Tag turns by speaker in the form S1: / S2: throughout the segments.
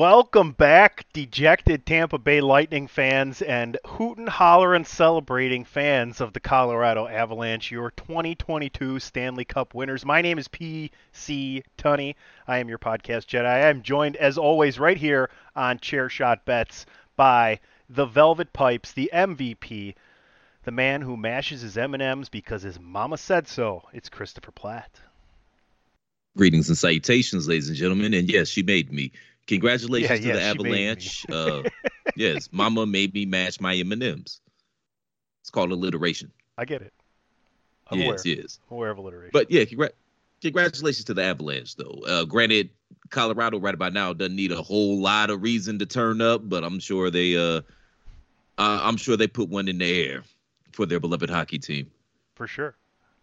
S1: Welcome back, dejected Tampa Bay Lightning fans and hootin' hollerin' celebrating fans of the Colorado Avalanche, your 2022 Stanley Cup winners. My name is PC Tunney. I am your podcast Jedi. I am joined, as always, right here on Chair Shot Bets by the Velvet Pipes, the MVP, the man who mashes his M&Ms because his mama said so. It's Christopher Platt.
S2: Greetings and salutations, ladies and gentlemen. And yes, she made me. Congratulations
S1: Yeah,
S2: to
S1: yeah,
S2: the
S1: made me.
S2: Avalanche. uh, yes, Mama made me match my M&Ms. It's called alliteration.
S1: I get it. I'm
S2: yes,
S1: aware.
S2: yes.
S1: aware of alliteration.
S2: But yeah, congr- congratulations to the Avalanche, though. Uh, granted, Colorado right about now doesn't need a whole lot of reason to turn up, but I'm sure they, uh, uh, I'm sure they put one in the air for their beloved hockey team.
S1: For sure.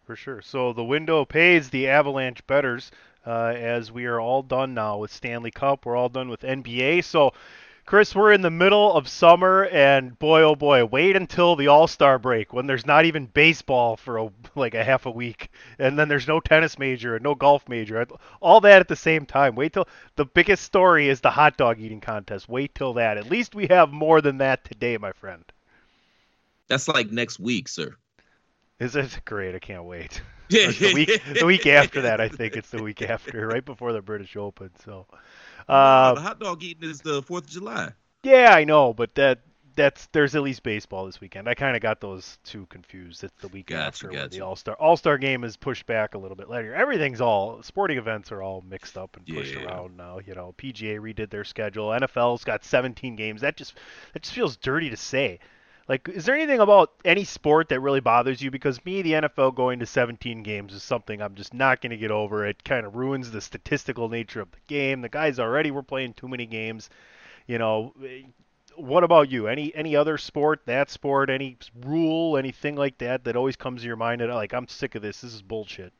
S1: For sure. So the window pays the Avalanche betters uh, as we are all done now with Stanley Cup. We're all done with NBA. So, Chris, we're in the middle of summer, and boy, oh boy, wait until the All Star break when there's not even baseball for a, like a half a week, and then there's no tennis major and no golf major. All that at the same time. Wait till the biggest story is the hot dog eating contest. Wait till that. At least we have more than that today, my friend.
S2: That's like next week, sir.
S1: Is it great? I can't wait.
S2: Yeah,
S1: the week the week after that. I think it's the week after, right before the British Open. So, uh,
S2: the hot dog eating is the Fourth of July.
S1: yeah, I know, but that that's there's at least baseball this weekend. I kind of got those two confused. It's the week
S2: Gotcha,
S1: after where the. All Star All Star game is pushed back a little bit later. Everything's all sporting events are all mixed up and pushed
S2: Yeah.
S1: around now. You know, PGA redid their schedule. NFL's got 17 games. That just that just feels dirty to say. Like, is there anything about any sport that really bothers you? Because me, the NFL going to 17 games is something I'm just not going to get over. It kind of ruins the statistical nature of the game. The guys already were playing too many games. You know, what about you? Any any other sport, that sport, any rule, anything like that that always comes to your mind? That like, I'm sick of this. This is bullshit.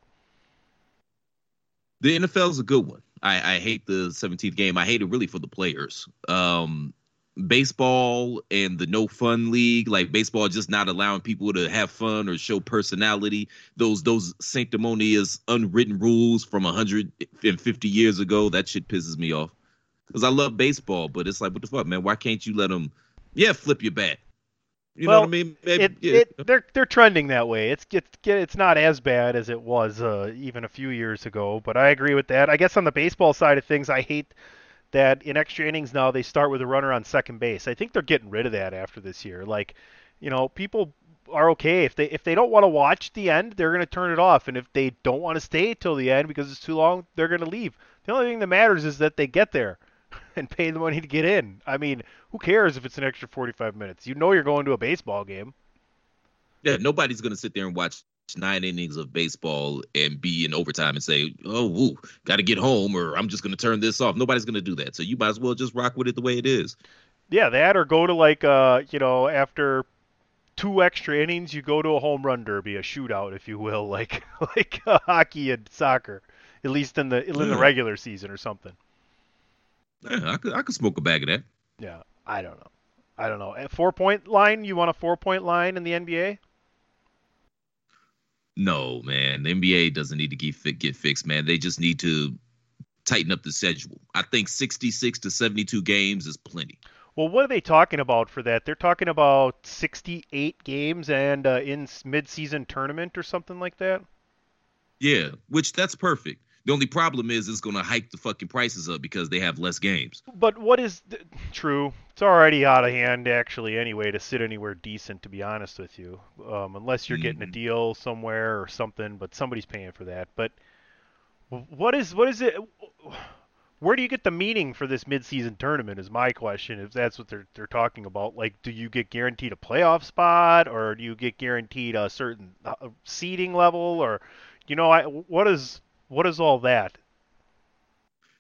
S2: The NFL is a good one. I, I hate the 17th game. I hate it really for the players. Um, baseball and the no fun league, like baseball, just not allowing people to have fun or show personality. Those those sanctimonious unwritten rules from 150 years ago. That shit pisses me off. Because I love baseball, but it's like, what the fuck, man? Why can't you let them, yeah, flip your bat? You
S1: Well,
S2: know what I mean? Maybe-
S1: It,
S2: yeah.
S1: it they're they're trending that way. It's it's it's not as bad as it was uh, even a few years ago. But I agree with that. I guess on the baseball side of things, I hate that in extra innings now they start with a runner on second base. I think they're getting rid of that after this year. Like, you know, people are okay if they if they don't want to watch the end, they're going to turn it off, and if they don't want to stay till the end because it's too long, they're going to leave. The only thing that matters is that they get there and pay the money to get in. I mean, who cares if it's an extra 45 minutes? You know you're going to a baseball game.
S2: Yeah, nobody's gonna sit there and watch nine innings of baseball and be in overtime and say, "Oh, woo, got to get home," or "I'm just gonna turn this off." Nobody's gonna do that. So you might as well just rock with it the way it is.
S1: Yeah, that or go to like uh, you know, after two extra innings, you go to a home run derby, a shootout, if you will, like like uh, hockey and soccer, at least in the in the regular season or something.
S2: Yeah, I could I could smoke a bag of that.
S1: Yeah, I don't know. I don't know. A four point line? You want a four point line in the NBA?
S2: No, man, the NBA doesn't need to get get fixed, man. They just need to tighten up the schedule. I think 66 to 72 games is plenty.
S1: Well, what are they talking about for that? They're talking about 68 games and uh, in mid-season tournament or something like that.
S2: Yeah, which that's perfect. The only problem is it's gonna hike the fucking prices up because they have less games.
S1: But what is true? It's already out of hand, actually. Anyway, to sit anywhere decent, to be honest with you, um, unless you're getting a
S2: Mhm.
S1: deal somewhere or something. But somebody's paying for that. But what is what is it? where do you get the meaning for this midseason tournament? Is my question. If that's what they're they're talking about, like, do you get guaranteed a playoff spot, or do you get guaranteed a certain uh, seeding level, or you know, I, what is what is all that?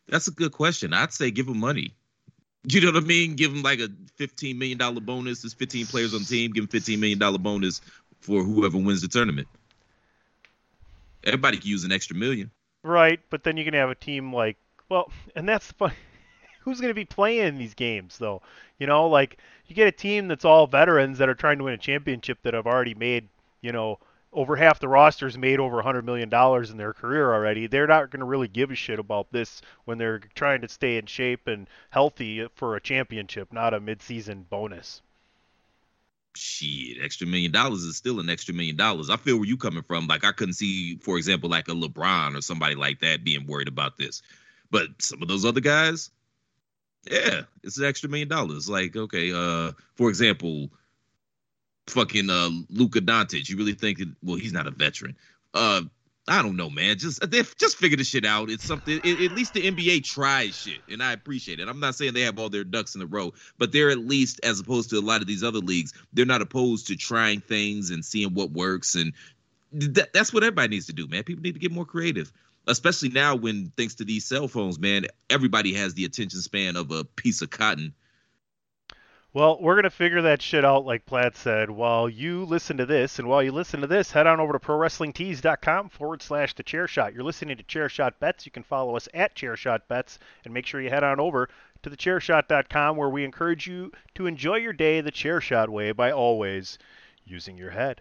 S2: That's a good question. I'd say give them money. You know what I mean? Give them like a fifteen million dollar bonus. There's 15 players on the team. Give them 15 million dollar bonus for whoever wins the tournament. Everybody can use an extra million.
S1: Right, but then you're gonna have a team like well, and that's the fun. Who's going to be playing these games though? You know, like you get a team that's all veterans that are trying to win a championship that have already made, you know, over half the rosters made over $100 million in their career already. They're not going to really give a shit about this when they're trying to stay in shape and healthy for a championship, not a midseason bonus.
S2: Shit, extra million dollars is still an extra million dollars. I feel where you coming from. Like I couldn't see, for example, like a LeBron or somebody like that being worried about this. But some of those other guys, yeah, it's an extra million dollars. Like, okay, uh, for example, fucking uh Luka Doncic. You really think that, well, he's not a veteran. Uh I don't know, man. Just just figure the shit out. It's something. It, at least the NBA tries shit, and I appreciate it. I'm not saying they have all their ducks in a row, but they're at least, as opposed to a lot of these other leagues, they're not opposed to trying things and seeing what works. And th- that's what everybody needs to do, man. People need to get more creative especially now when thanks to these cell phones, man, everybody has the attention span of a piece of cotton.
S1: Well, we're gonna figure that shit out, like Platt said. While you listen to this, and while you listen to this, head on over to ProWrestlingTees.com forward slash the Chair Shot. You're listening to Chair Shot Bets. You can follow us at Chair Shot Bets, and make sure you head on over to thechairshot.com, where we encourage you to enjoy your day the Chair Shot way by always using your head.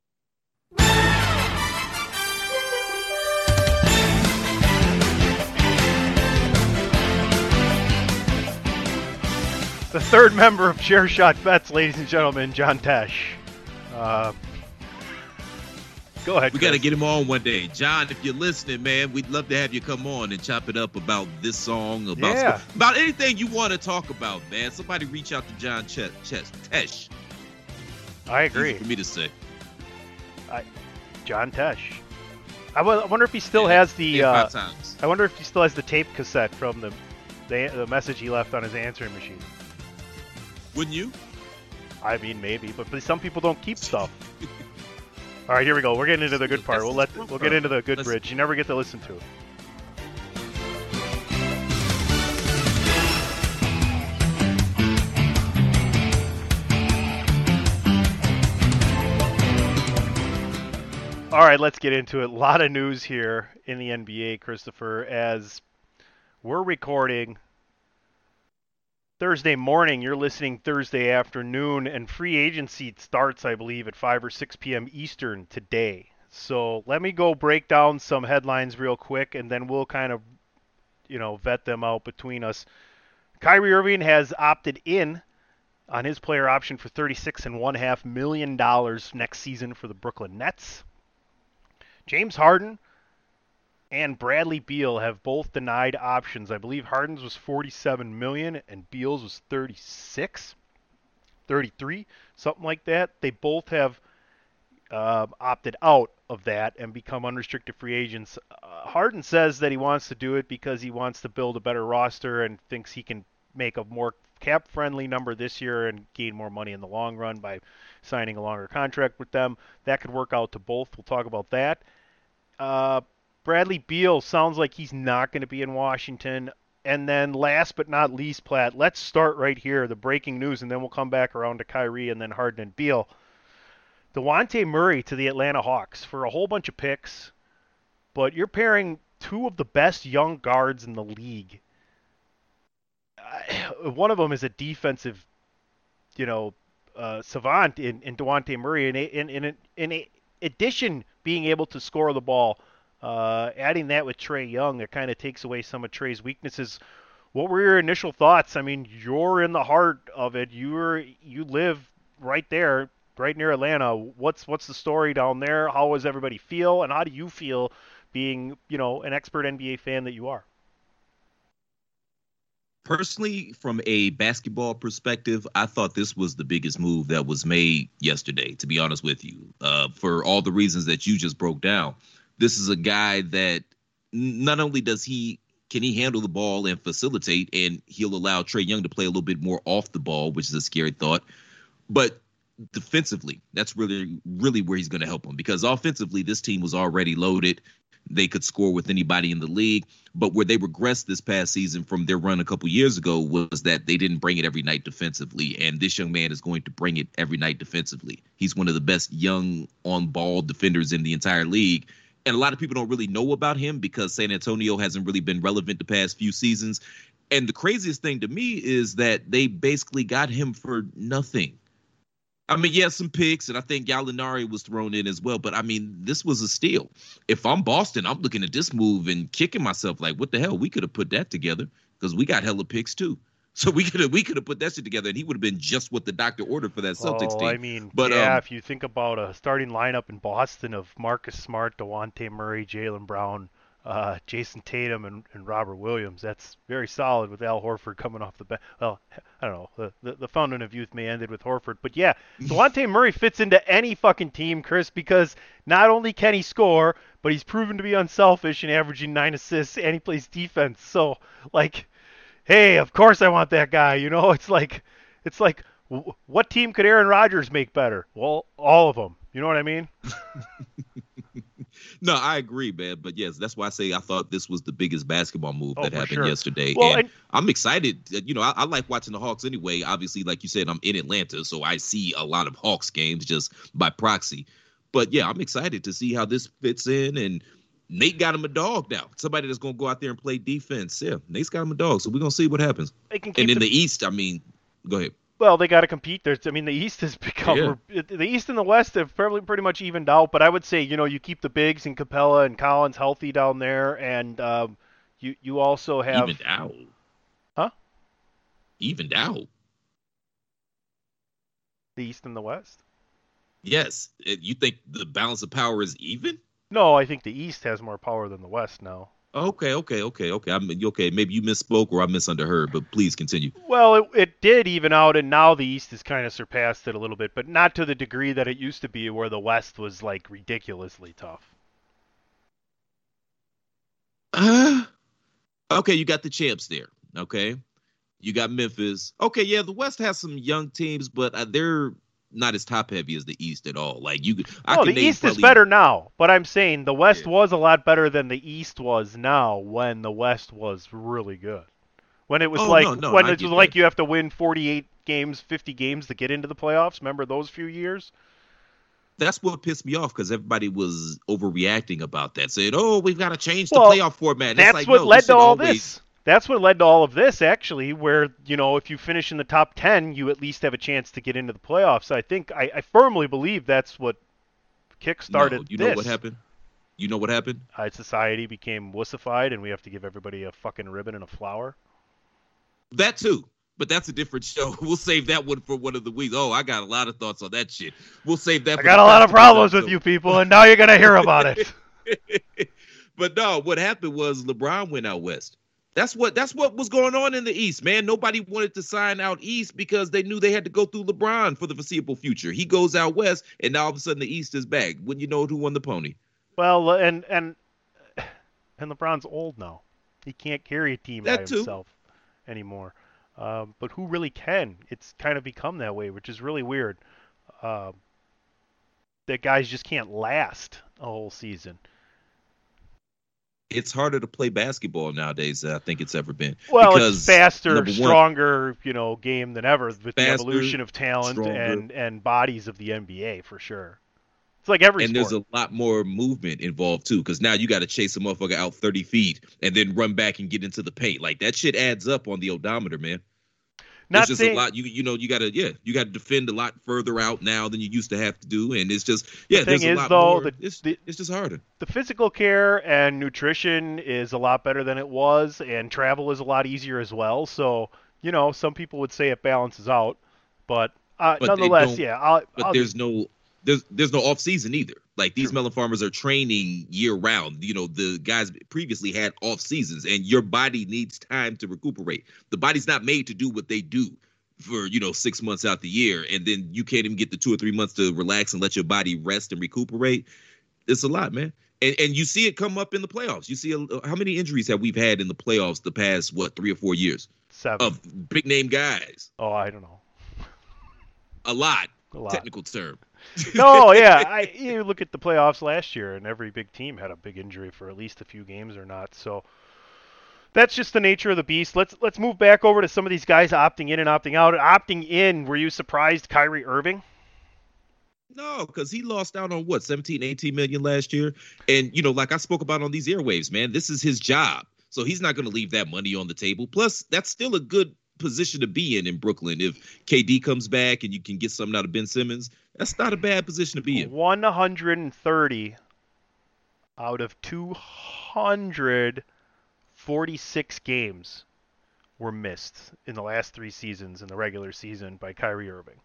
S1: The third member of Chair Shot Bets, ladies and gentlemen, John Tesh. Uh, go ahead.
S2: We got to get him on one day, John. If you're listening, man, we'd love to have you come on and chop it up about this song, about
S1: Yeah.
S2: about anything you want to talk about, man. Somebody reach out to John Ch- Ch- Tesh.
S1: I
S2: Easy
S1: agree.
S2: for me to say.
S1: John Tesh. I wonder if he still
S2: Yeah,
S1: has the. Uh. I wonder if he still has the tape cassette from the, the the message he left on his answering machine.
S2: Wouldn't you?
S1: I mean, maybe, but, but some people don't keep stuff. All right, here we go. We're getting into the good part. We'll let we'll get into the good
S2: Let's-
S1: bridge. You never get to listen to it. All right, let's get into it. A lot of news here in the NBA, Christopher, as we're recording Thursday morning. You're listening Thursday afternoon, and free agency starts, I believe, at 5 or 6 p.m. Eastern today. So let me go break down some headlines real quick, and then we'll kind of, you know, vet them out between us. Kyrie Irving has opted in on his player option for 36 and one half million dollars next season for the Brooklyn Nets. James Harden and Bradley Beal have both denied options. I believe Harden's was 47 million and Beal's was 36, 33, something like that. They both have uh, opted out of that and become unrestricted free agents. Uh, Harden says that he wants to do it because he wants to build a better roster and thinks he can make a more cap friendly number this year and gain more money in the long run by signing a longer contract with them. That could work out to both. We'll talk about that. Uh, Bradley Beal sounds like he's not going to be in Washington. And then last but not least, Platt, let's start right here, the breaking news, and then we'll come back around to Kyrie and then Harden and Beal. Dejounte Murray to the Atlanta Hawks for a whole bunch of picks, but you're pairing two of the best young guards in the league. One of them is a defensive, you know, uh, savant in, in Dejounte Murray, and in, in, in, in addition, being able to score the ball, uh, adding that with Trae Young, that kind of takes away some of Trae's weaknesses. what were your initial thoughts? I mean, you're in the heart of it. You're you live right there, right near Atlanta. What's what's the story down there? How does everybody feel, and how do you feel being you know an expert NBA fan that you are?
S2: Personally, from a basketball perspective, I thought this was the biggest move that was made yesterday. To be honest with you, uh, for all the reasons that you just broke down, this is a guy that not only does he can he handle the ball and facilitate, and he'll allow Trae Young to play a little bit more off the ball, which is a scary thought. But defensively, that's really, really where he's going to help him because offensively, this team was already loaded. They could score with anybody in the league. But where they regressed this past season from their run a couple years ago was that they didn't bring it every night defensively. And this young man is going to bring it every night defensively. He's one of the best young on ball defenders in the entire league and a lot of people don't really know about him because San Antonio hasn't really been relevant the past few seasons. And the craziest thing to me is that they basically got him for nothing. I mean, yeah, some picks, and I think Gallinari was thrown in as well. But I mean, this was a steal. If I'm Boston, I'm looking at this move and kicking myself like, what the hell? We could have put that together because we got hella picks too. So we could have we could have put that shit together, and he would have been just what the doctor ordered for that Celtics
S1: oh,
S2: team.
S1: I mean,
S2: but
S1: yeah,
S2: um,
S1: if you think about a starting lineup in Boston of Marcus Smart, Dejounte Murray, Jaylen Brown, uh, Jayson Tatum, and, and Robert Williams, that's very solid with Al Horford coming off the bench. Well, I don't know. The, the, the fountain of youth may ended with Horford, but yeah, Dejounte Murray fits into any fucking team, Chris, because not only can he score, but he's proven to be unselfish and averaging nine assists, and he plays defense. So, like hey, of course I want that guy. You know, it's like, it's like, w- what team could Aaron Rodgers make better? Well, all of them. You know what I mean?
S2: no, I agree, man. But yes, that's why I say I thought this was the biggest basketball move
S1: Oh,
S2: that happened
S1: sure.
S2: yesterday.
S1: Well,
S2: and,
S1: and-
S2: I'm excited. Uh, you know, I, I like watching the Hawks anyway. Obviously, like you said, I'm in Atlanta, so I see a lot of Hawks games just by proxy. But yeah, I'm excited to see how this fits in. And Nate got him a dog now. Somebody that's going to go out there and play defense. Yeah, Nate's got him a dog. So we're going to see what happens. And in
S1: the,
S2: the East, I mean, go ahead.
S1: well, they got to compete. There's, I mean, the East has become the East and the West have probably pretty much evened out. But I would say, you know, you keep the bigs and Capela and Collins healthy down there, and um, you you also have
S2: Evened out.
S1: Huh?
S2: Evened out.
S1: the East and the West.
S2: Yes. You think the balance of power is even?
S1: No, I think the East has more power than the West now.
S2: Okay, okay, okay, okay. I'm okay. Maybe you misspoke or I misunderstood, but please continue.
S1: Well, it, it did even out, and now the East has kind of surpassed it a little bit, but not to the degree that it used to be, where the West was like ridiculously tough.
S2: Uh, okay, you got the champs there. Okay, you got Memphis. Okay, yeah, the West has some young teams, but uh, they're not as top heavy as the East at all. Like you, I
S1: no,
S2: can
S1: the East is better now, but I'm saying the West
S2: Yeah.
S1: was a lot better than the East was now when the West was really good. When it was
S2: Oh,
S1: like
S2: no, no,
S1: when
S2: I
S1: it was like
S2: that.
S1: you have to win 48 games, 50 games to get into the playoffs. Remember those few years?
S2: That's what pissed me off because everybody was overreacting about that, saying, "Oh, we've got to change the
S1: Well,
S2: playoff format." And it's
S1: That's
S2: like,
S1: what
S2: no,
S1: led to all
S2: always-
S1: this. That's what led to all of this, actually, where, you know, if you finish in the top 10, you at least have a chance to get into the playoffs. I think, I, I firmly believe that's what kickstarted
S2: No, you know
S1: this.
S2: what happened? You know what happened?
S1: High society became wussified, and we have to give everybody a fucking ribbon and a flower.
S2: That too. But that's a different show. We'll save that one for one of the weeks. Oh, I got a lot of thoughts on that shit. We'll save that.
S1: I got a lot of problems with you people, and now you're going to hear about it.
S2: but no, what happened was LeBron went out west. That's what that's what was going on in the East, man. Nobody wanted to sign out East because they knew they had to go through LeBron for the foreseeable future. He goes out west, and now all of a sudden the East is back. When you know who won the pony?
S1: Well, and and and LeBron's old now. He can't carry a team by
S2: too.
S1: himself anymore. Um, but who really can? It's kind of become that way, which is really weird. Um, that guys just can't last a whole season.
S2: It's harder to play basketball nowadays than I think it's ever been.
S1: Well,
S2: because,
S1: it's faster,
S2: one,
S1: stronger, you know, game than ever with the evolution of talent
S2: stronger.
S1: and and bodies of the NBA for sure. It's like every
S2: and
S1: sport.
S2: there's a lot more movement involved too, because now you got to chase a motherfucker out 30 feet and then run back and get into the paint. Like that shit adds up on the odometer, man.
S1: Not
S2: it's just
S1: saying-
S2: a lot. You you know you got to yeah you got to defend a lot further out now than you used to have to do, and it's just yeah.
S1: thing
S2: there's a
S1: is,
S2: lot
S1: though,
S2: more.
S1: the-
S2: it's
S1: the-
S2: it's just harder.
S1: the physical care and nutrition is a lot better than it was, and travel is a lot easier as well. So, you know, some people would say it balances out, but, uh,
S2: But
S1: nonetheless, yeah. I'll,
S2: But
S1: I'll,
S2: there's no there's there's no off season either. Like these melon farmers are training year round. You know the guys previously had off seasons, and your body needs time to recuperate. The body's not made to do what they do for you know six months out the year, and then you can't even get the two or three months to relax and let your body rest and recuperate. It's a lot, man. And and you see it come up in the playoffs. You see a, how many injuries have we've had in the playoffs the past what three or four years
S1: seven.
S2: of big name guys.
S1: oh, I don't know.
S2: A lot.
S1: A lot.
S2: Technical term.
S1: no, yeah. I, you look at the playoffs last year, and every big team had a big injury for at least a few games or not. So that's just the nature of the beast. Let's let's move back over to some of these guys opting in and opting out. Opting in, were you surprised, Kyrie Irving?
S2: No, because he lost out on what 17, 18 million last year. And you know, like I spoke about on these airwaves, man, this is his job. So he's not going to leave that money on the table. Plus, that's still a good position to be in in Brooklyn. If KD comes back and you can get something out of Ben Simmons, that's not a bad position to be in.
S1: 130 out of 246 games were missed in the last three seasons in the regular season by Kyrie Irving.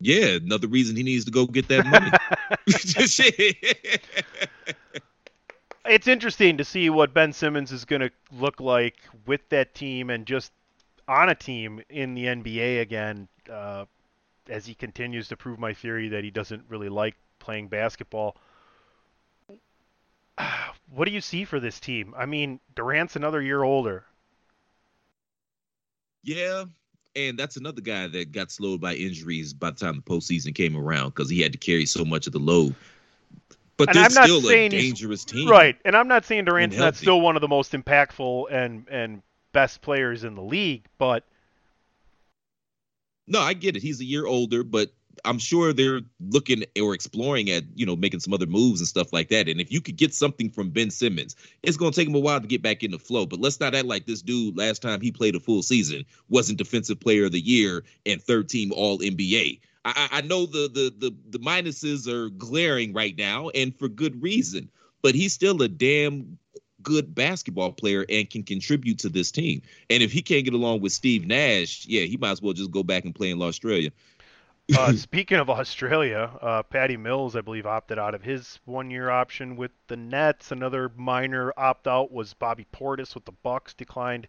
S2: Yeah, another reason he needs to go get that money.
S1: It's interesting to see what Ben Simmons is going to look like with that team and just on a team in the NBA again uh, as he continues to prove my theory that he doesn't really like playing basketball. What do you see for this team? I mean, Durant's another year older.
S2: Yeah, and that's another guy that got slowed by injuries by the time the postseason came around because he had to carry so much of the load. But
S1: And I'm not
S2: still
S1: saying he's-
S2: dangerous team,
S1: Right, and I'm not saying Durant's not still one of the most impactful and and best players in the league, but
S2: No, I get it. He's a year older, but I'm sure they're looking or exploring at, you know, making some other moves and stuff like that. And if you could get something from Ben Simmons, it's going to take him a while to get back in the flow. But let's not act like this dude last time he played a full season wasn't defensive player of the year and third team all NBA. I, I know the, the the the minuses are glaring right now, and for good reason. But he's still a damn good basketball player and can contribute to this team. And if he can't get along with Steve Nash, yeah, he might as well just go back and play in Australia.
S1: uh, speaking of Australia, uh, Patty Mills, I believe, opted out of his one-year option with the Nets. Another minor opt-out was Bobby Portis with the Bucks, declined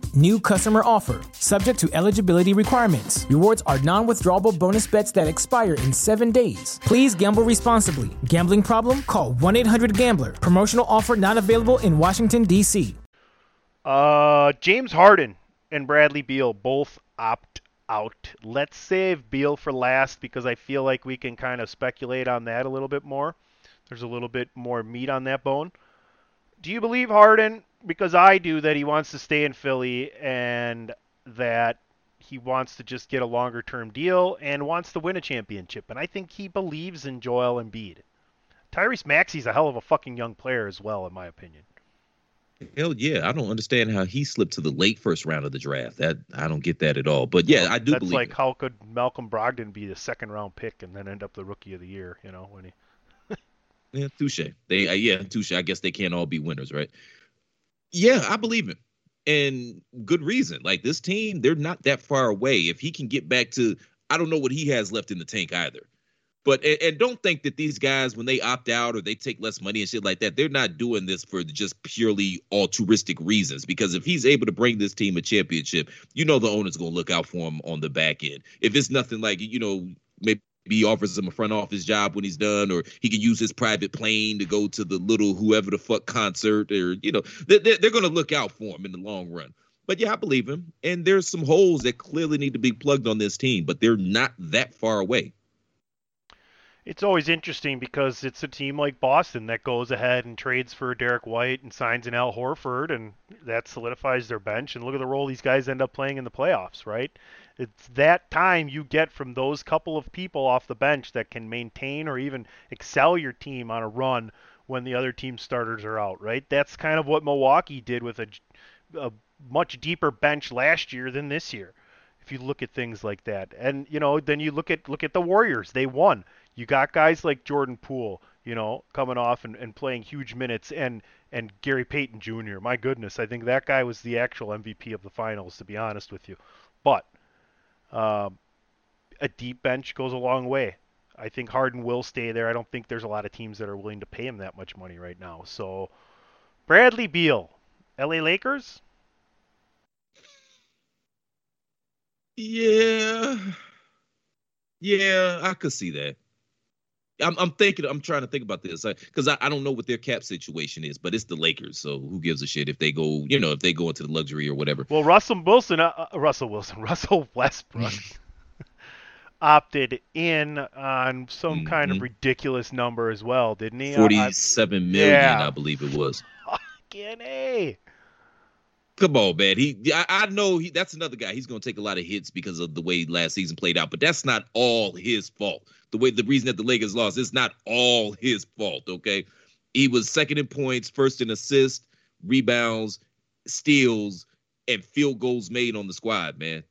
S3: New customer offer. Subject to eligibility requirements. Rewards are non withdrawable bonus bets that expire in seven days. Please gamble responsibly. Gambling problem? Call 1 800 Gambler. Promotional offer not available in Washington, D.C.
S1: Uh, James Harden and Bradley Beal both opt out. Let's save Beal for last because I feel like we can kind of speculate on that a little bit more. There's a little bit more meat on that bone. Do you believe Harden? Because I do that he wants to stay in Philly and that he wants to just get a longer term deal and wants to win a championship. And I think he believes in Joel Embiid. Tyrese Maxey's a hell of a fucking young player as well, in my opinion.
S2: Hell yeah, I don't understand how he slipped to the late first round of the draft. That I don't get that at all. But yeah, I do believe.
S1: That's
S2: believe.
S1: like
S2: it.
S1: how could Malcolm Brogdon be the second round pick and then end up the rookie of the year? You know when he.
S2: Yeah, touche. They uh, yeah, touche. I guess they can't all be winners, right? Yeah, I believe him, and good reason. Like this team, they're not that far away. If he can get back to, I don't know what he has left in the tank either. But and, and, don't think that these guys, when they opt out or they take less money and shit like that, they're not doing this for just purely altruistic reasons. Because if he's able to bring this team a championship, you know the owner's gonna look out for him on the back end. If it's nothing like you know maybe he offers him a front office job when he's done, or he can use his private plane to go to the little whoever the fuck concert, or you know, they're, they're going to look out for him in the long run. But yeah, I believe him. And there's some holes that clearly need to be plugged on this team, but they're not that far away
S1: it's always interesting because it's a team like Boston that goes ahead and trades for Derrick White and signs an Al Horford, and that solidifies their bench. And look at the role these guys end up playing in the playoffs, right? It's that time you get from those couple of people off the bench that can maintain or even excel your team on a run when the other team starters are out, right? That's kind of what Milwaukee did with a, a much deeper bench last year than this year. If you look at things like that, and you know, then you look at look at the Warriors. They won you got guys like Jordan Poole, you know, coming off and, and playing huge minutes, and and Gary Payton Jr. My goodness, I think that guy was the actual MVP of the finals, to be honest with you. But um, a deep bench goes a long way. I think Harden will stay there. I don't think there's a lot of teams that are willing to pay him that much money right now. So, Bradley Beal, LA Lakers.
S2: Yeah, yeah, I could see that. I'm, I'm thinking. I'm trying to think about this because I, I, I, don't know what their cap situation is, but it's the Lakers, so who gives a shit if they go? You know, if they go into the luxury or whatever.
S1: Well, Russell Wilson, uh, uh Russell Wilson, Russell Westbrook opted in on some mm-hmm. kind of ridiculous number as well, didn't he?
S2: Forty-seven million, yeah. I believe it was.
S1: Fucking a.
S2: Come on, man. He, I, I know he. That's another guy. He's going to take a lot of hits because of the way last season played out. But that's not all his fault. The way the reason that the Lakers lost, it's not all his fault. Okay, he was second in points, first in assists, rebounds, steals, and field goals made on the squad. Man,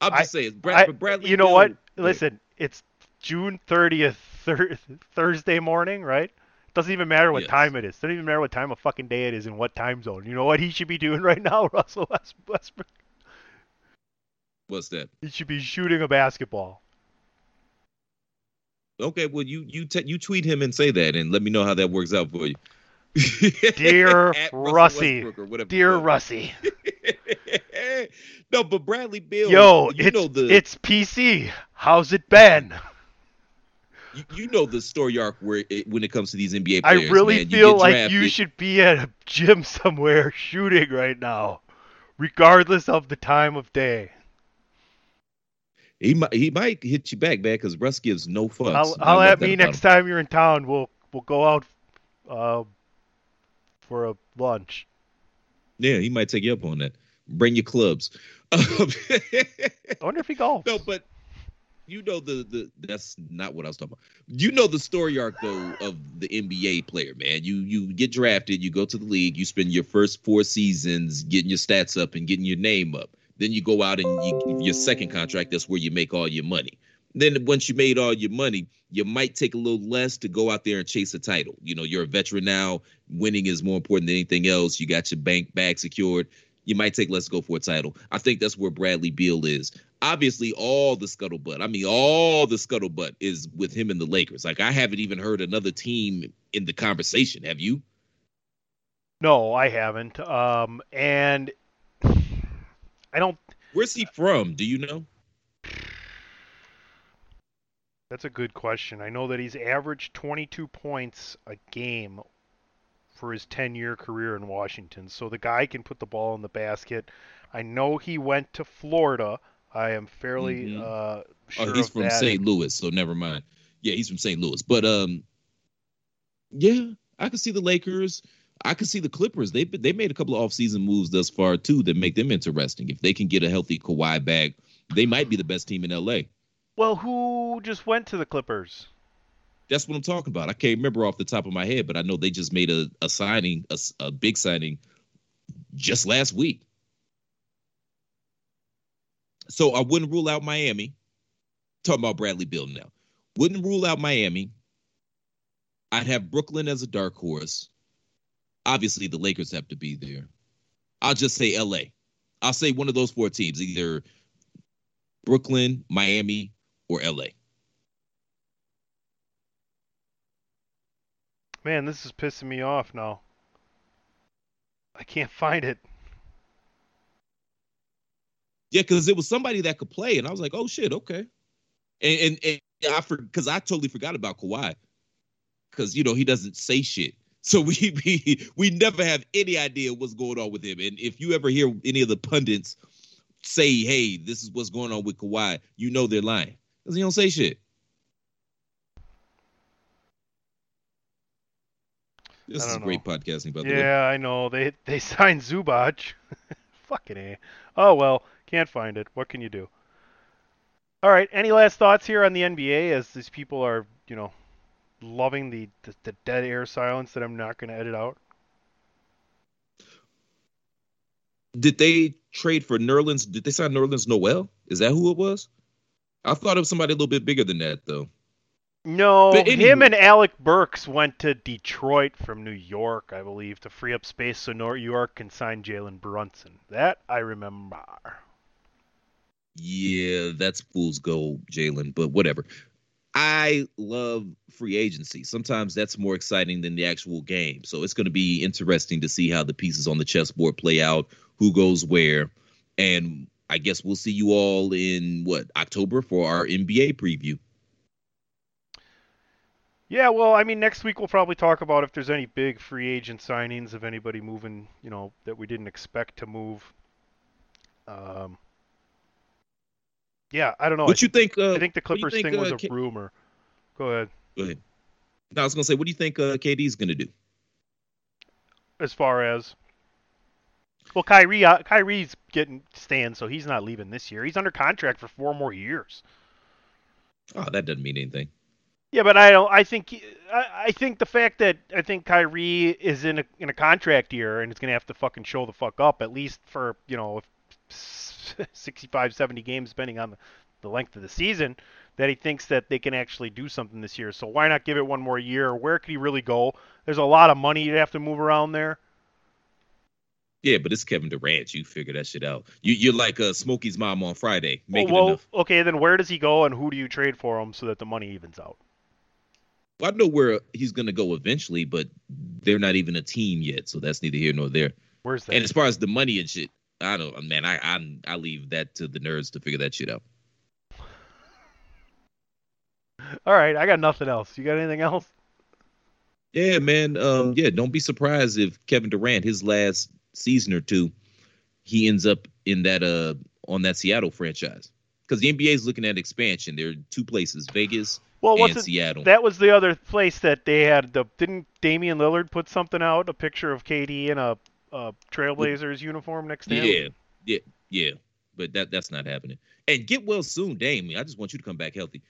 S2: I'm just I, saying, Brad, I, Bradley.
S1: You know what? Listen, it's June 30th, thir- Thursday morning, right? Doesn't even matter what yes. time it is. Doesn't even matter what time of fucking day it is and what time zone. You know what he should be doing right now, Russell Westbrook?
S2: What's that?
S1: He should be shooting a basketball.
S2: Okay, well you you te- you tweet him and say that, and let me know how that works out for you.
S1: Dear Russie, dear Russie.
S2: no, but Bradley Beal.
S1: Yo, you it's, know the it's PC. How's it been?
S2: You, you know the story arc where it, when it comes to these NBA players.
S1: I really
S2: man,
S1: feel like you should be at a gym somewhere shooting right now, regardless of the time of day.
S2: He might he might hit you back, man, because Russ gives no fucks.
S1: I'll, I'll at me next him. time you're in town. We'll we'll go out uh, for a lunch.
S2: Yeah, he might take you up on that. Bring your clubs.
S1: I wonder if he golfs.
S2: No, but you know the the that's not what I was talking about. You know the story arc though of the NBA player, man. You you get drafted, you go to the league, you spend your first four seasons getting your stats up and getting your name up. Then you go out and you, your second contract, that's where you make all your money. Then once you made all your money, you might take a little less to go out there and chase a title. You know, you're a veteran now. Winning is more important than anything else. You got your bank bag secured you might take let's go for a title. I think that's where Bradley Beal is. Obviously, all the scuttlebutt, I mean, all the scuttlebutt is with him and the Lakers. Like, I haven't even heard another team in the conversation. Have you?
S1: No, I haven't. Um, and I don't.
S2: Where's he from? Do you know?
S1: That's a good question. I know that he's averaged 22 points a game for his 10 year career in Washington. So the guy can put the ball in the basket. I know he went to Florida. I am fairly mm-hmm. uh, sure.
S2: Oh, he's from St. Louis, so never mind. Yeah, he's from St. Louis. But um, yeah, I can see the Lakers. I can see the Clippers. They they made a couple of offseason moves thus far too that make them interesting. If they can get a healthy Kawhi back, they might be the best team in LA.
S1: Well, who just went to the Clippers?
S2: That's what I'm talking about. I can't remember off the top of my head, but I know they just made a, a signing, a, a big signing, just last week. So I wouldn't rule out Miami. Talking about Bradley Bill now. Wouldn't rule out Miami. I'd have Brooklyn as a dark horse. Obviously, the Lakers have to be there. I'll just say LA. I'll say one of those four teams, either Brooklyn, Miami, or LA.
S1: Man, this is pissing me off now. I can't find it.
S2: Yeah, because it was somebody that could play, and I was like, oh shit, okay. And and, and I for because I totally forgot about Kawhi, because you know he doesn't say shit. So we, we we never have any idea what's going on with him. And if you ever hear any of the pundits say, "Hey, this is what's going on with Kawhi," you know they're lying because he don't say shit. This is
S1: don't
S2: great podcasting, by the way.
S1: Yeah, I know. They they signed Zubac. Fucking A. Oh well, can't find it. What can you do? All right, any last thoughts here on the NBA as these people are, you know, loving the the, the dead air silence that I'm not going to edit out?
S2: Did they trade for Nerlens? Did they sign Nerlens Noel? Is that who it was? I thought it was somebody a little bit bigger than that, though.
S1: No,
S2: But
S1: him and Alec Burks went to Detroit from New York, I believe, to free up space so New York can sign Jalen Brunson. That I remember.
S2: Yeah, that's fool's gold, Jalen, but whatever. I love free agency. Sometimes that's more exciting than the actual game. So it's going to be interesting to see how the pieces on the chessboard play out, who goes where. And I guess we'll see you all in what, October for our NBA preview.
S1: Yeah, well, I mean, next week we'll probably talk about if there's any big free agent signings of anybody moving, you know, that we didn't expect to move. Um, yeah, I don't know.
S2: What you think? Uh,
S1: I think the
S2: what do you
S1: Clippers
S2: think,
S1: thing was
S2: uh,
S1: a
S2: K-
S1: rumor. Go ahead.
S2: Go ahead. No, I was going to say, what do you think uh, KD's going to do?
S1: As far as well, Kyrie, uh, Kyrie's getting stand, so he's not leaving this year. He's under contract for four more years.
S2: Oh, that doesn't mean anything.
S1: Yeah, but I don't. I think I, I think the fact that I think Kyrie is in a in a contract year and going to have to fucking show the fuck up at least for you know 65, 70 games, depending on the, length of the season. That he thinks that they can actually do something this year. So why not give it one more year? Where could he really go? There's a lot of money you'd have to move around there.
S2: Yeah, but it's Kevin Durant. You figure that shit out. You, you're like uh, Smokey's mom on Friday. Make
S1: Oh, well,
S2: it enough.
S1: okay, then where does he go and who do you trade for him so that the money evens out?
S2: I know where he's going to go eventually, but they're not even a team yet, so that's neither here nor there.
S1: Where's that?
S2: And as far as the money and shit, I don't, man. I I, I leave that to the nerds to figure that shit out.
S1: All right, I got nothing else. You got anything else?
S2: Yeah, man. Um, yeah, don't be surprised if Kevin Durant, his last season or two, he ends up in that uh on that Seattle franchise because the NBA is looking at expansion. There are two places, Vegas
S1: Well,
S2: and Seattle.
S1: that was the other place that they had the didn't Damian Lillard put something out a picture of KD in a, a Trailblazers uniform next to him?
S2: yeah, yeah, yeah. But that that's not happening. And get well soon, Dame. I just want you to come back healthy.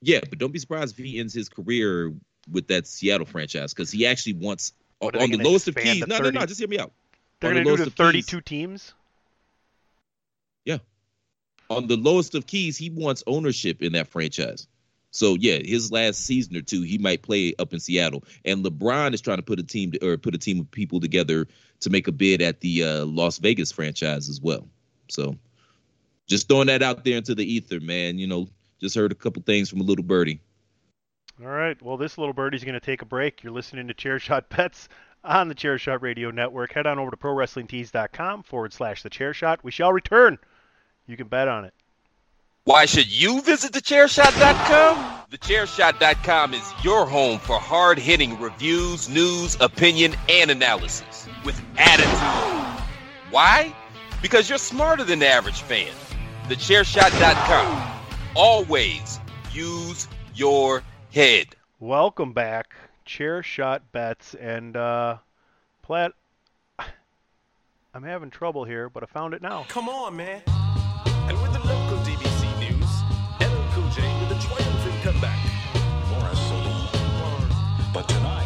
S2: Yeah, but don't be surprised if he ends his career with that Seattle franchise because he actually wants
S1: What,
S2: on the lowest of keys. No, no,
S1: 30?
S2: no. Just hear me out.
S1: They're
S2: On the
S1: going to do
S2: of keys.
S1: 32 teams. Yeah.
S2: On the lowest of keys, he wants ownership in that franchise. So yeah, his last season or two, he might play up in Seattle. And LeBron is trying to put a team or put a team of people together to make a bid at the uh, Las Vegas franchise as well. So just throwing that out there into the ether, man. You know, just heard a couple things from a little birdie.
S1: All right. Well, this little birdie's going to take a break. You're listening to Chair Shot Bets on the Chair Shot Radio Network. Head on over to ProWrestlingTees.com forward slash the Chair Shot. We shall return. You can bet on it.
S4: Why should you visit thechairshot.com? Thechairshot.com is your home for hard-hitting reviews, news, opinion, and analysis with attitude. Why? Because you're smarter than the average fan. Thechairshot.com. Always use your head.
S1: Welcome back, Chair Shot Bets. And, uh, Platt, I'm having trouble here, but I found it now.
S5: Come on, man. But tonight,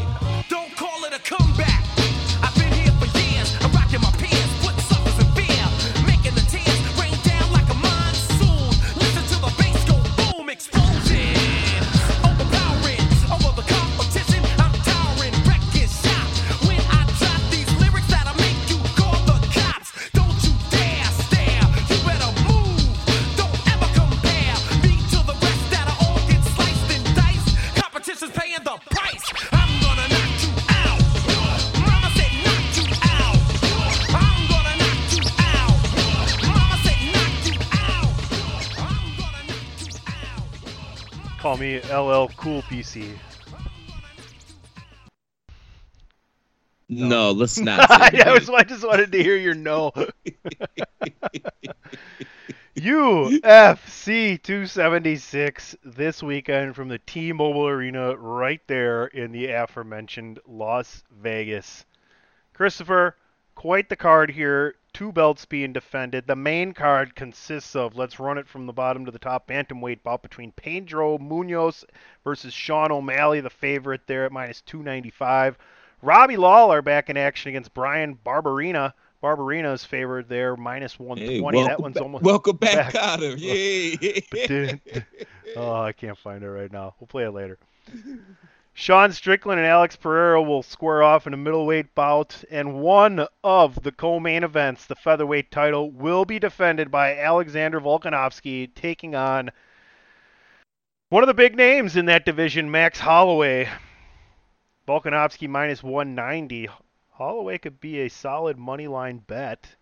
S5: me
S1: LL Cool PC.
S2: No, let's not. say
S1: I, was, I just wanted to hear your no. UFC 276 this weekend from the T-Mobile Arena right there in the aforementioned Las Vegas. Christopher, quite the card here. Two belts being defended. The main card consists of, let's run it from the bottom to the top, bantamweight bout between Pedro Munoz versus Sean O'Malley, the favorite there at minus 295. Robbie Lawler back in action against Bryan Barberena. Barberena's favored there, minus 120.
S2: Hey,
S1: that one's
S2: back-
S1: almost
S2: welcome back,
S1: back.
S2: Cotter. Yay!
S1: Oh, I can't find it right now. We'll play it later. Sean Strickland and Alex Pereira will square off in a middleweight bout, and one of the co-main events, the featherweight title, will be defended by Alexander Volkanovski taking on one of the big names in that division, Max Holloway. Volkanovski minus 190. Holloway could be a solid money line bet.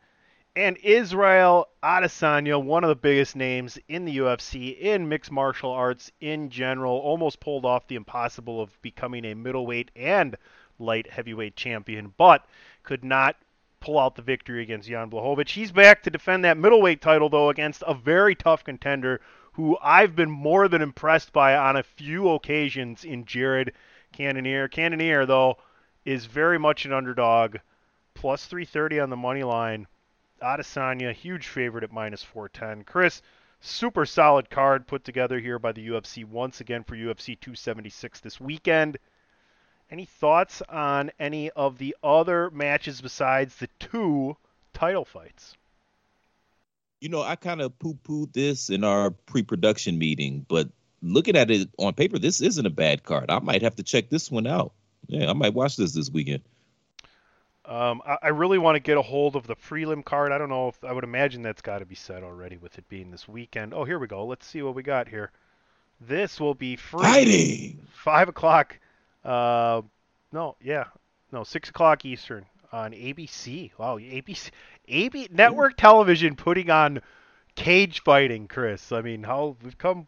S1: And Israel Adesanya, one of the biggest names in the UFC, in mixed martial arts in general, almost pulled off the impossible of becoming a middleweight and light heavyweight champion, but could not pull out the victory against Jan Blachowicz. He's back to defend that middleweight title, though, against a very tough contender who I've been more than impressed by on a few occasions in Jared Cannonier. Cannonier, though, is very much an underdog, plus 330 on the money line. Adesanya, huge favorite at minus 410. Chris, super solid card put together here by the UFC once again for UFC 276 this weekend. Any thoughts on any of the other matches besides the two title fights?
S2: you know, I kind of poo pooed this in our pre production meeting, but looking at it on paper, this isn't a bad card. I might have to check this one out. Yeah, I might watch this this weekend.
S1: Um, I, I really want to get a hold of the prelim card. I don't know if I would imagine that's got to be set already with it being this weekend. Oh, here we go. Let's see what we got here. This will be free.
S2: Fighting!
S1: Five o'clock. Uh, no, yeah, no, six o'clock Eastern on ABC. Wow, ABC, AB network television putting on cage fighting. Chris, I mean, how we've come,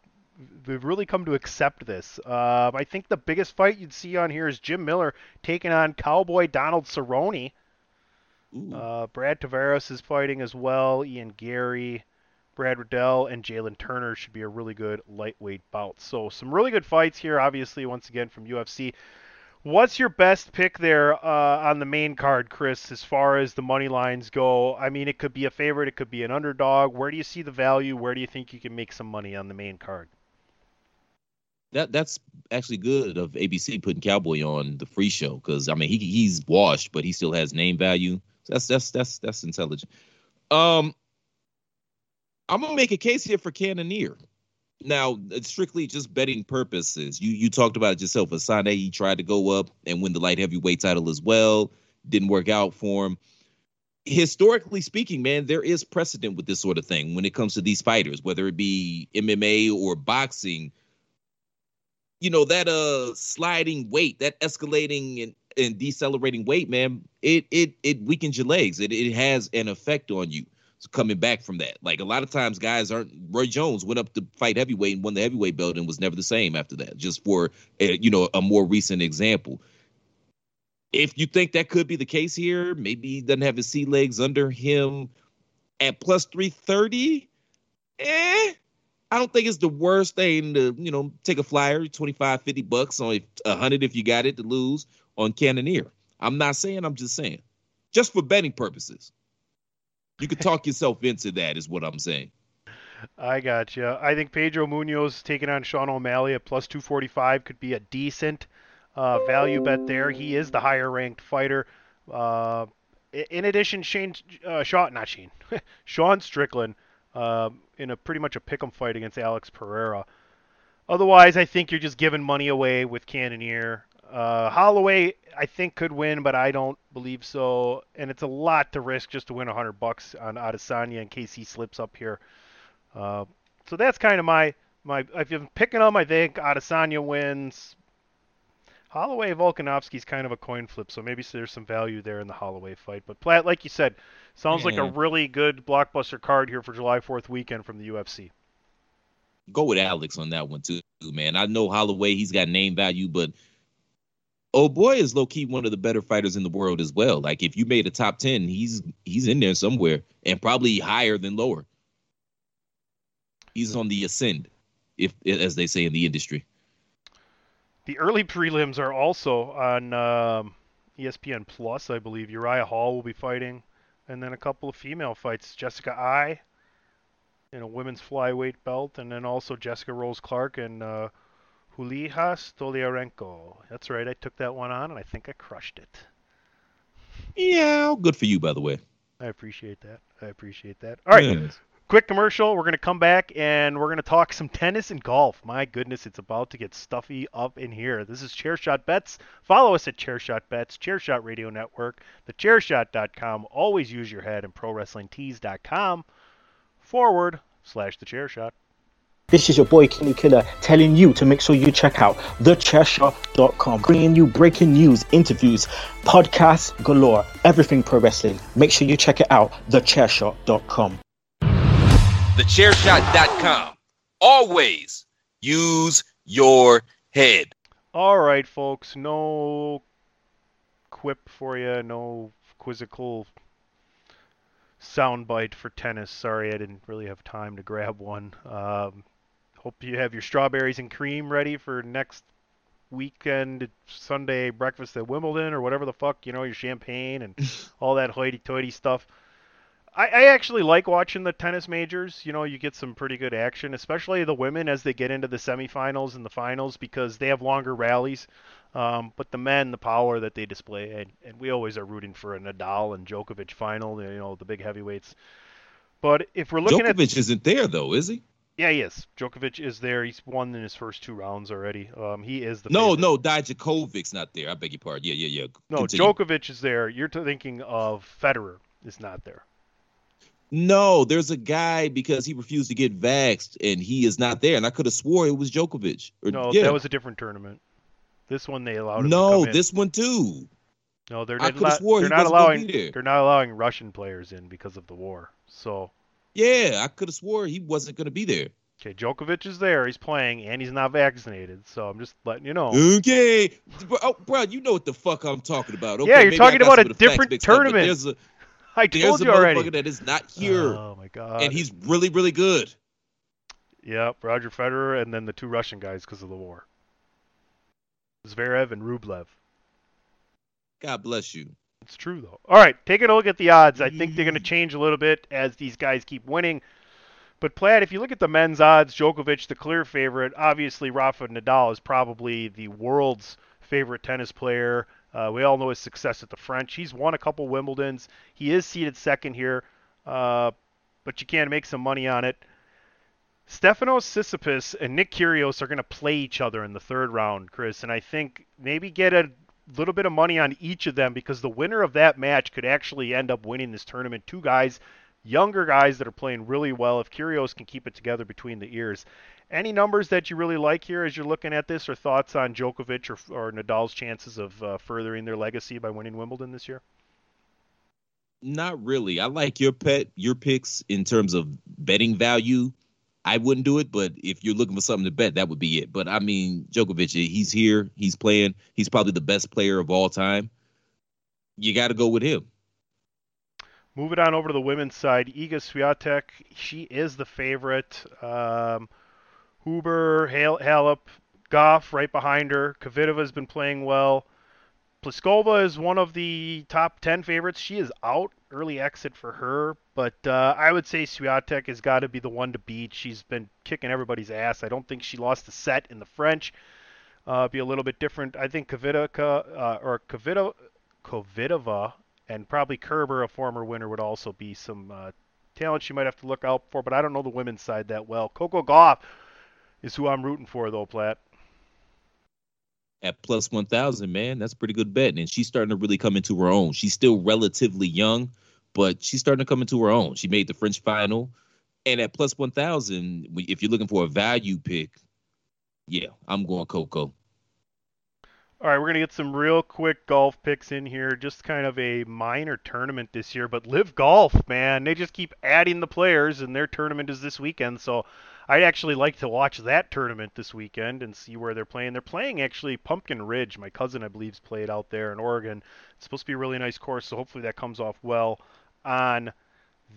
S1: we've really come to accept this. Uh, I think the biggest fight you'd see on here is Jim Miller taking on Cowboy Donald Cerrone. Uh, Brad Tavares is fighting as well. Ian Garry, Brad Riddell, and Jalen Turner should be a really good lightweight bout. So some really good fights here, obviously, once again from UFC. What's your best pick there uh, on the main card, Chris, as far as the money lines go? I mean, it could be a favorite, it could be an underdog. Where do you see the value? Where do you think you can make some money on the main card?
S2: That that's actually good of ABC putting Cowboy on the free show because I mean he he's washed, but he still has name value. So that's that's that's that's intelligent. Um, I'm gonna make a case here for Cannonier. Now, it's strictly just betting purposes. You you talked about it yourself. Asane, he tried to go up and win the light heavyweight title as well. Didn't work out for him. Historically speaking, man, there is precedent with this sort of thing when it comes to these fighters, whether it be MMA or boxing you know that uh sliding weight that escalating and, and decelerating weight man it it it weakens your legs. It, it has an effect on you so coming back from that. Like a lot of times guys aren't roy jones went up to fight heavyweight and won the heavyweight belt and was never the same after that just for a, you know a more recent example. If you think that could be the case here maybe he doesn't have his sea legs under him at plus 330 eh I don't think it's the worst thing to, you know, take a flyer, 25, 50 bucks on a hundred if you got it to lose on Cannonier. I'm not saying, I'm just saying. Just for betting purposes. You could talk yourself into that, is what I'm saying.
S1: I got you. I think Pedro Munoz taking on Sean O'Malley at plus 245 could be a decent uh, value bet there. He is the higher ranked fighter. Uh, in addition, Shane, uh, Sean, not Shane, Sean Strickland uh, in a pretty much a pick'em fight against Alex Pereira. Otherwise, I think you're just giving money away with Cannonier. Uh, Holloway, I think could win, but I don't believe so. And it's a lot to risk just to win 100 bucks on Adesanya in case he slips up here. Uh, so that's kind of my my. If I'm picking them, I think Adesanya wins. Holloway Volkanovski's kind of a coin flip, so maybe there's some value there in the Holloway fight. But Platt, like you said, sounds like a really good blockbuster card here for July 4th weekend from the UFC.
S2: go with Alex on that one too, man. I know Holloway, he's got name value, but oh boy is low key one of the better fighters in the world as well. Like if you made a top ten, he's he's in there somewhere and probably higher than lower. He's on the ascend, if as they say in the industry.
S1: The early prelims are also on um, ESPN Plus, I believe. Uriah Hall will be fighting, and then a couple of female fights. Jessica Eye in a women's flyweight belt, and then also Jessica Rose Clark and uh, Julia Stoliarenko. That's right, I took that one on, and I think I crushed it.
S2: Yeah, good for you, by the way.
S1: I appreciate that. I appreciate that. All right,
S2: Yes.
S1: Quick commercial. We're going to come back and we're going to talk some tennis and golf. My goodness, it's about to get stuffy up in here. This is Chairshot Bets. Follow us at Chairshot Bets, Chairshot Radio Network, thechairshot.com. Always use your head and prowrestlingtees.com forward slash the chairshot.
S6: This is your boy Kenny Killer telling you to make sure you check out thechairshot.com, bringing you breaking news, interviews, podcasts galore, everything pro wrestling. Make sure you check it out, thechairshot.com.
S4: Thechairshot.com. Always use your head.
S1: All right, folks. No quip for you. No quizzical soundbite for tennis. Sorry, I didn't really have time to grab one. Um, hope you have your strawberries and cream ready for next weekend Sunday breakfast at Wimbledon or whatever the fuck you know your champagne and all that hoity-toity stuff. I, I actually like watching the tennis majors. You know, you get some pretty good action, especially the women as they get into the semifinals and the finals because they have longer rallies. Um, but the men, the power that they display, and, and we always are rooting for a Nadal and Djokovic final. You know, the big heavyweights. But if we're looking at
S2: Djokovic isn't there though, is he?
S1: yeah, he is. Djokovic is there. He's won in his first two rounds already. Um, he is the
S2: No,
S1: favorite.
S2: no, Djokovic's not there. I beg your pardon. Yeah, yeah, yeah.
S1: no.
S2: Continue.
S1: Djokovic is there. You're thinking of Federer is not there.
S2: No, there's a guy because he refused to get vaxxed and he is not there. And I could have swore it was Djokovic. Or,
S1: No,
S2: yeah.
S1: that was a different tournament. This one they allowed him to
S2: no, this one too.
S1: No, they're,
S2: I
S1: not,
S2: swore
S1: they're
S2: he
S1: not allowing they're not allowing Russian players in because of the war. So
S2: Yeah, I could have swore he wasn't going to be there.
S1: okay, Djokovic is there. He's playing and he's not vaccinated. So I'm just letting you know.
S2: Okay, oh, bro, you know what the fuck I'm talking about. Okay,
S1: Yeah, you're talking about a
S2: of the facts
S1: different
S2: mixed up,
S1: tournament.
S2: there's a
S1: I
S2: there's
S1: told
S2: a
S1: you already.
S2: motherfucker that is not here,
S1: Oh my god.
S2: and he's really, really good.
S1: Yep, Roger Federer and then the two Russian guys because of the war. Zverev and Rublev.
S2: God bless you.
S1: It's true though. All right, taking a look at the odds. I think they're going to mm. change a little bit as these guys keep winning. But Platt, if you look at the men's odds, Djokovic the clear favorite. Obviously, Rafa Nadal is probably the world's favorite tennis player. Uh, we all know his success at the French. He's won a couple Wimbledons. He is seated second here, uh, but you can make some money on it. Stefanos Tsitsipas and Nick Kyrgios are going to play each other in the third round, Chris, and I think maybe get a little bit of money on each of them because the winner of that match could actually end up winning this tournament. Two guys, younger guys that are playing really well. If Kyrgios can keep it together between the ears. Any numbers that you really like here as you're looking at this, or thoughts on Djokovic or, or Nadal's chances of uh, furthering their legacy by winning Wimbledon this year?
S2: Not really. I like your pet, your picks in terms of betting value. I wouldn't do it, but if you're looking for something to bet, that would be it. But I mean, Djokovic, he's here, he's playing, he's probably the best player of all time. You got to go with him.
S1: Moving on over to the women's side. Iga Swiatek, she is the favorite. Um, Huber, Hal- Halep, Gauff right behind her. Kvitova has been playing well. Pliskova is one of the top 10 favorites. She is out. Early exit for her. But uh, I would say Swiatek has got to be the one to beat. She's been kicking everybody's ass. I don't think she lost a set in the French. Uh, be a little bit different. I think Kvitova, uh, or Kvitova, Kvitova and probably Kerber, a former winner, would also be some uh, talent she might have to look out for. But I don't know the women's side that well. Coco Gauff is who I'm rooting for, though, Platt.
S2: At plus 1,000, man, that's a pretty good bet. And she's starting to really come into her own. She's still relatively young, but she's starting to come into her own. She made the French final. And at plus 1,000, if you're looking for a value pick, yeah, I'm going Coco.
S1: All right, we're gonna get some real quick golf picks in here. Just kind of a minor tournament this year, but Live Golf, man, they just keep adding the players, and their tournament is this weekend. So I'd actually like to watch that tournament this weekend and see where they're playing. They're playing actually Pumpkin Ridge. My cousin, I believe, is played out there in Oregon. It's supposed to be a really nice course, so hopefully that comes off well on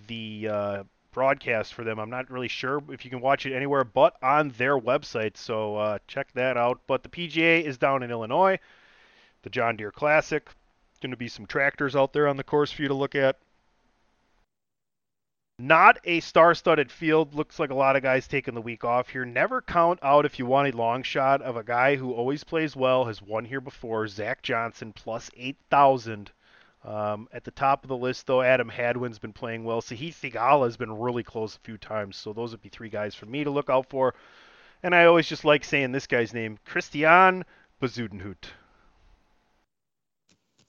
S1: the uh, broadcast for them. I'm not really sure if you can watch it anywhere but on their website, so uh, check that out. But the PGA is down in Illinois. The John Deere Classic. Going to be some tractors out there on the course for you to look at. Not a star-studded field. Looks like a lot of guys taking the week off here. Never count out if you want a long shot of a guy who always plays well, has won here before. Zach Johnson plus 8,000. Um, at the top of the list, though, Adam Hadwin's been playing well. Sahith Theegala has been really close a few times, so those would be three guys for me to look out for. And I always just like saying this guy's name, Christiaan Bezuidenhout.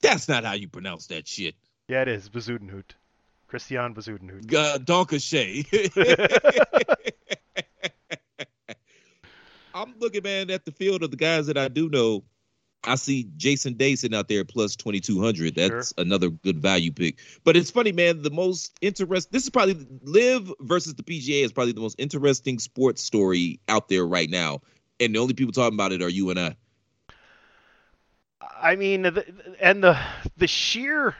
S2: That's not how you pronounce that shit.
S1: Yeah, it is Bezuidenhout. Christiaan Bezuidenhout.
S2: Uh, Donkashay. I'm looking, man, at the field of the guys that I do know. I see Jason Day sitting out there plus 2200. That's
S1: Sure.
S2: another good value pick. But it's funny, man. The most interesting, this is probably Live versus the PGA is probably the most interesting sports story out there right now. And the only people talking about it are you and I.
S1: I mean, the, and the the sheer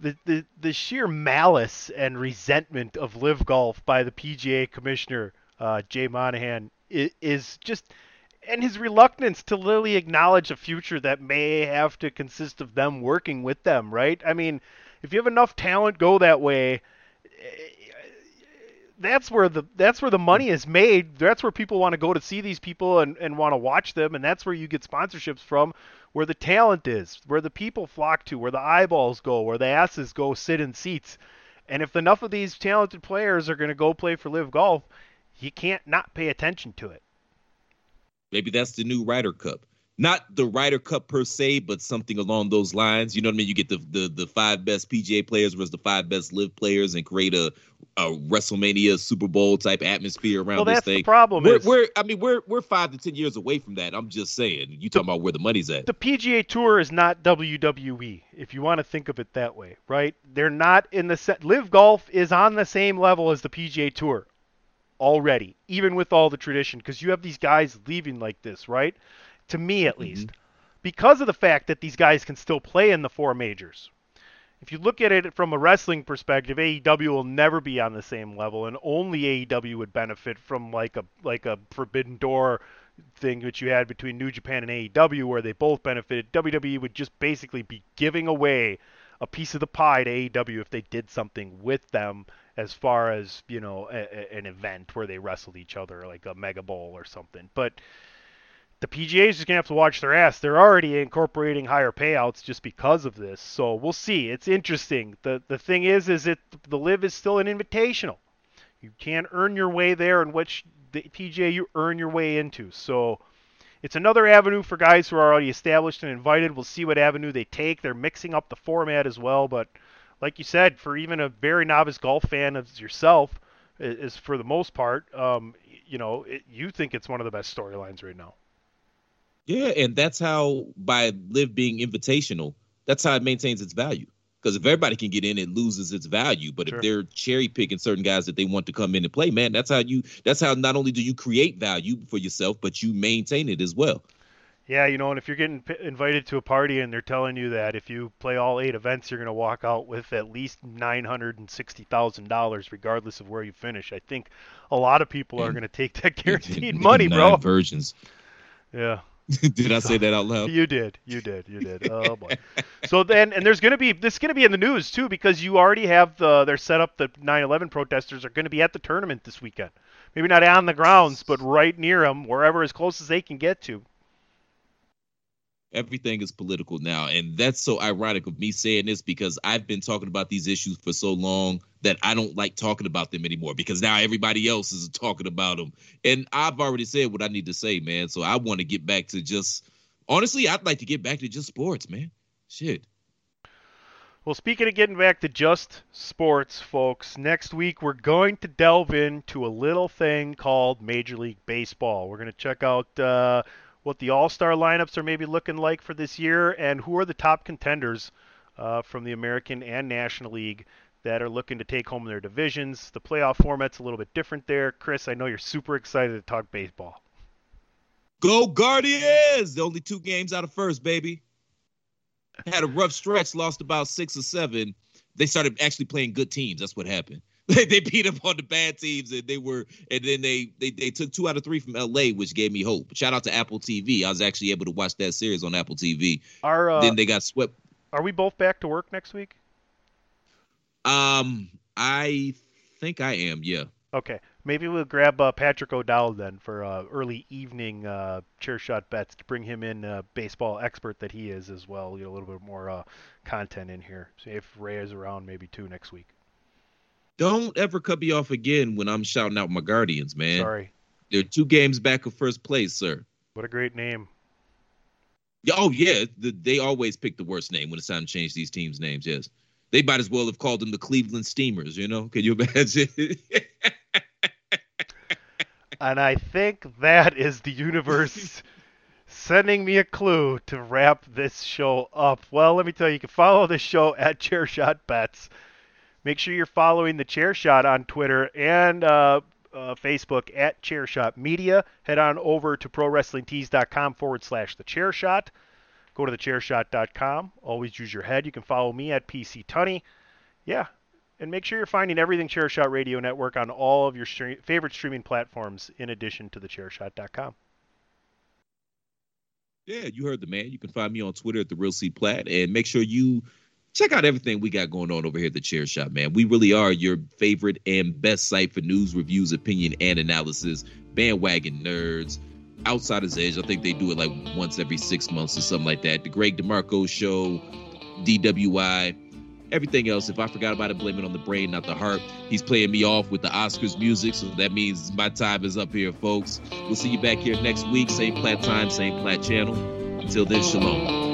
S1: the, the the sheer malice and resentment of Live Golf by the PGA Commissioner uh, Jay Monahan is, is just, and his reluctance to really acknowledge a future that may have to consist of them working with them. Right? I mean, if you have enough talent go that way. That's where the that's where the hmm. money is made. That's where people want to go to see these people and, and want to watch them, and that's where you get sponsorships from, where the talent is, where the people flock to, where the eyeballs go, where the asses go sit in seats. And if enough of these talented players are going to go play for Live Golf, you can't not pay attention to it.
S2: Maybe that's the new Ryder Cup. Not the Ryder Cup per se, but something along those lines. You know what I mean? You get the the, the five best PGA players versus the five best live players and create a, a WrestleMania Super Bowl type atmosphere around
S1: Well,
S2: this
S1: that's
S2: thing.
S1: the problem.
S2: We're,
S1: is
S2: we're I mean we're we're five to ten years away from that. I'm just saying. You talking about where the money's at?
S1: the PGA Tour is not WWE, if you want to think of it that way, right? They're not in the set. Live Golf is on the same level as the PGA Tour already, even with all the tradition, because you have these guys leaving like this, right? To me, at mm-hmm. least, because of the fact that these guys can still play in the four majors. If you look at it from a wrestling perspective, AEW will never be on the same level, and only AEW would benefit from like a like a Forbidden Door thing that you had between New Japan and AEW, where they both benefited. WWE would just basically be giving away a piece of the pie to AEW if they did something with them, as far as you know, a, a- an event where they wrestled each other, like a Mega Bowl or something. But the PGA is just gonna have to watch their ass. They're already incorporating higher payouts just because of this. So we'll see. It's interesting. the The thing is, is it the live is still an invitational. You can't earn your way there, in which the PGA you earn your way into. So it's another avenue for guys who are already established and invited. We'll see what avenue they take. They're mixing up the format as well, but like you said, for even a very novice golf fan as yourself, is for the most part, um, you know, it, you think it's one of the best storylines right now.
S2: Yeah, and that's how by live being invitational, that's how it maintains its value. Because if everybody can get in, it loses its value. But
S1: Sure.
S2: if they're cherry picking certain guys that they want to come in and play, man, that's how you. That's how not only do you create value for yourself, but you maintain it as well.
S1: Yeah, you know, and if you're getting p- invited to a party and they're telling you that if you play all eight events, you're going to walk out with at least nine hundred and sixty thousand dollars, regardless of where you finish. I think a lot of people are going to take that guaranteed money, bro.
S2: Versions.
S1: Yeah.
S2: did I say that out loud?
S1: You did, you did, you did. Oh boy. So then, and there's going to be this is going to be in the news too because you already have the they're set up. The 9/11 protesters are going to be at the tournament this weekend. Maybe not on the grounds, but right near them, wherever as close as they can get to.
S2: Everything is political now. And that's so ironic of me saying this because i've been talking about these issues for so long that i don't like talking about them anymore because now everybody else is talking about them and i've already said what i need to say man. So i want to get back to just honestly i'd like to get back to just sports man. Shit.
S1: Well, speaking of getting back to just sports, folks, next week we're going to delve into a little thing called Major League Baseball. We're going to check out uh, what the All Star lineups are maybe looking like for this year, and who are the top contenders uh, from the American and National League that are looking to take home their divisions. The playoff format's a little bit different there. Chris, I know you're super excited to talk baseball.
S2: Go Guardians! The only two games out of first, baby. Had a rough stretch, lost about six or seven. They started actually playing good teams. That's what happened. They, they beat up on the bad teams, and they were, and then they, they they took two out of three from LA, which gave me hope. Shout out to Apple TV. I was actually able to watch that series on Apple TV.
S1: Are uh,
S2: then they got swept.
S1: are we both back to work next week?
S2: Um, I think I am. Yeah.
S1: Okay, maybe we'll grab uh, Patrick O'Dowd then for uh, early evening uh, chair shot bets to bring him in, uh, baseball expert that he is as well. Get a little bit more uh, content in here. See if Ray is around, maybe two next week.
S2: Don't ever cut me off again when I'm shouting out my Guardians, man.
S1: Sorry,
S2: They're two games back of first place, sir.
S1: what a great name.
S2: Oh yeah, the, they always pick the worst name when it's time to change these teams' names. Yes, they might as well have called them the Cleveland Steamers. You know, can you imagine?
S1: And I think that is the universe sending me a clue to wrap this show up. Well, let me tell you, you can follow the show at Chairshot Bets. Make sure you're following the Chairshot on Twitter and uh, uh, Facebook at Chairshot Media. Head on over to ProWrestlingTees.com forward slash the Chairshot. Go to the thechairshot.com. Always use your head. You can follow me at PC Tunney. Yeah, and make sure you're finding everything Chairshot Radio Network on all of your stre- favorite streaming platforms in addition to the thechairshot.com.
S2: yeah, you heard the man. You can find me on Twitter at the Real C Plat, and make sure you check out everything we got going on over here at the Chairshot, man. We really are your favorite and best site for news, reviews, opinion, and analysis. Bandwagon nerds. Outsiders Edge, I think they do it like once every six months or something like that. The Greg DeMarco Show, DWI, everything else. If I forgot about it, blame it on the brain, not the heart. He's playing me off with the Oscars music, so that means my time is up here, folks. We'll see you back here next week. Same plat time, same plat channel. Until then, shalom.